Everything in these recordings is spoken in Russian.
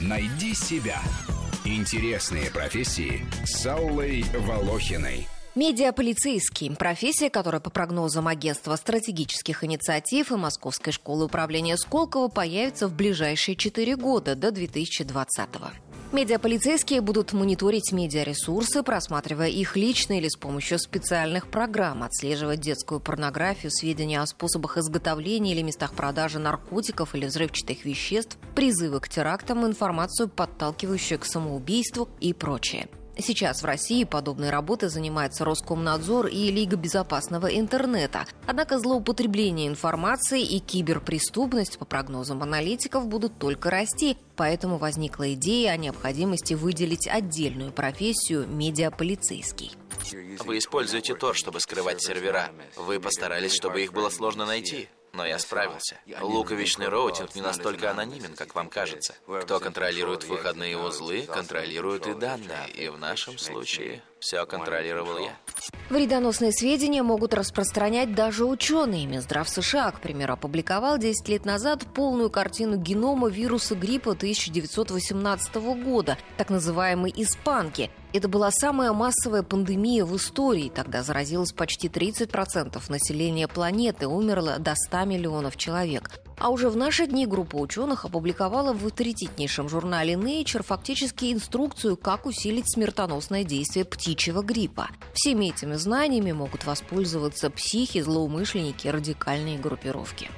Найди себя. Интересные профессии с Аллой Волохиной. Медиаполицейский – профессия, которая по прогнозам Агентства стратегических инициатив и Московской школы управления Сколково появится в ближайшие четыре года, до 2020 года. Медиаполицейские будут мониторить медиаресурсы, просматривая их лично или с помощью специальных программ, отслеживать детскую порнографию, сведения о способах изготовления или местах продажи наркотиков или взрывчатых веществ, призывы к терактам, информацию, подталкивающую к самоубийству и прочее. Сейчас в России подобной работой занимается Роскомнадзор и Лига безопасного интернета. Однако злоупотребление информацией и киберпреступность, по прогнозам аналитиков, будут только расти. Поэтому возникла идея о необходимости выделить отдельную профессию медиаполицейский. Вы используете Тор, чтобы скрывать сервера. Вы постарались, чтобы их было сложно найти. Но я справился. Луковичный роутинг не настолько анонимен, как вам кажется. Кто контролирует выходные узлы, контролирует и данные. И в нашем случае все контролировал я. Вредоносные сведения могут распространять даже ученые. Минздрав США, к примеру, опубликовал 10 лет назад полную картину генома вируса гриппа 1918 года, так называемой «испанки». Это была самая массовая пандемия в истории. Тогда заразилось почти 30% населения планеты, умерло до 100 миллионов человек. А уже в наши дни группа ученых опубликовала в авторитетнейшем журнале Nature фактически инструкцию, как усилить смертоносное действие птичьего гриппа. Всеми этими знаниями могут воспользоваться психи, злоумышленники, радикальные группировки.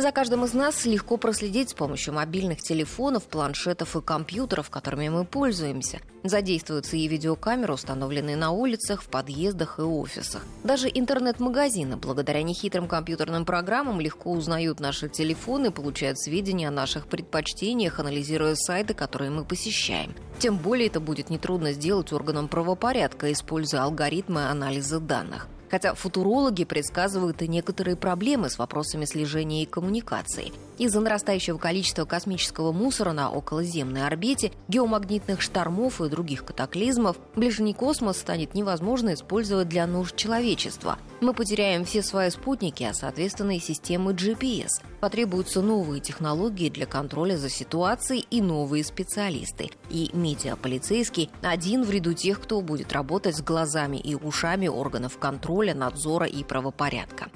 За каждым из нас легко проследить с помощью мобильных телефонов, планшетов и компьютеров, которыми мы пользуемся. Задействуются и видеокамеры, установленные на улицах, в подъездах и офисах. Даже интернет-магазины, благодаря нехитрым компьютерным программам, легко узнают наши телефоны, получают сведения о наших предпочтениях, анализируя сайты, которые мы посещаем. Тем более это будет нетрудно сделать органам правопорядка, используя алгоритмы анализа данных. Хотя футурологи предсказывают и некоторые проблемы с вопросами слежения и коммуникации. Из-за нарастающего количества космического мусора на околоземной орбите, геомагнитных штормов и других катаклизмов, ближний космос станет невозможно использовать для нужд человечества. Мы потеряем все свои спутники, а соответственно и системы GPS. Потребуются новые технологии для контроля за ситуацией и новые специалисты. И медиаполицейский один в ряду тех, кто будет работать с глазами и ушами органов контроля, надзора и правопорядка.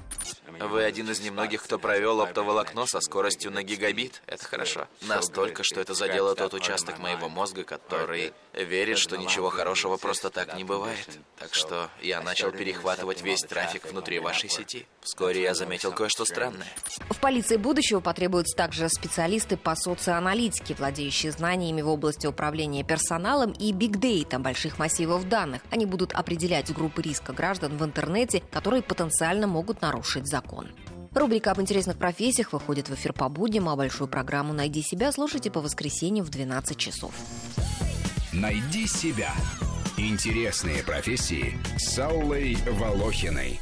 Вы один из немногих, кто провел оптоволокно со скоростью на гигабит. Это хорошо. Настолько, что это задело тот участок моего мозга, который верит, что ничего хорошего просто так не бывает. Так что я начал перехватывать весь трафик внутри вашей сети. Вскоре я заметил кое-что странное. В полиции будущего потребуются также специалисты по социоаналитике, владеющие знаниями в области управления персоналом и бигдейта больших массивов данных. Они будут определять группы риска граждан в интернете, которые потенциально могут нарушить закон закон. Рубрика об интересных профессиях выходит в эфир по будням, а большую программу «Найди себя» слушайте по воскресеньям в 12 часов. «Найди себя» – интересные профессии с Аллой Волохиной.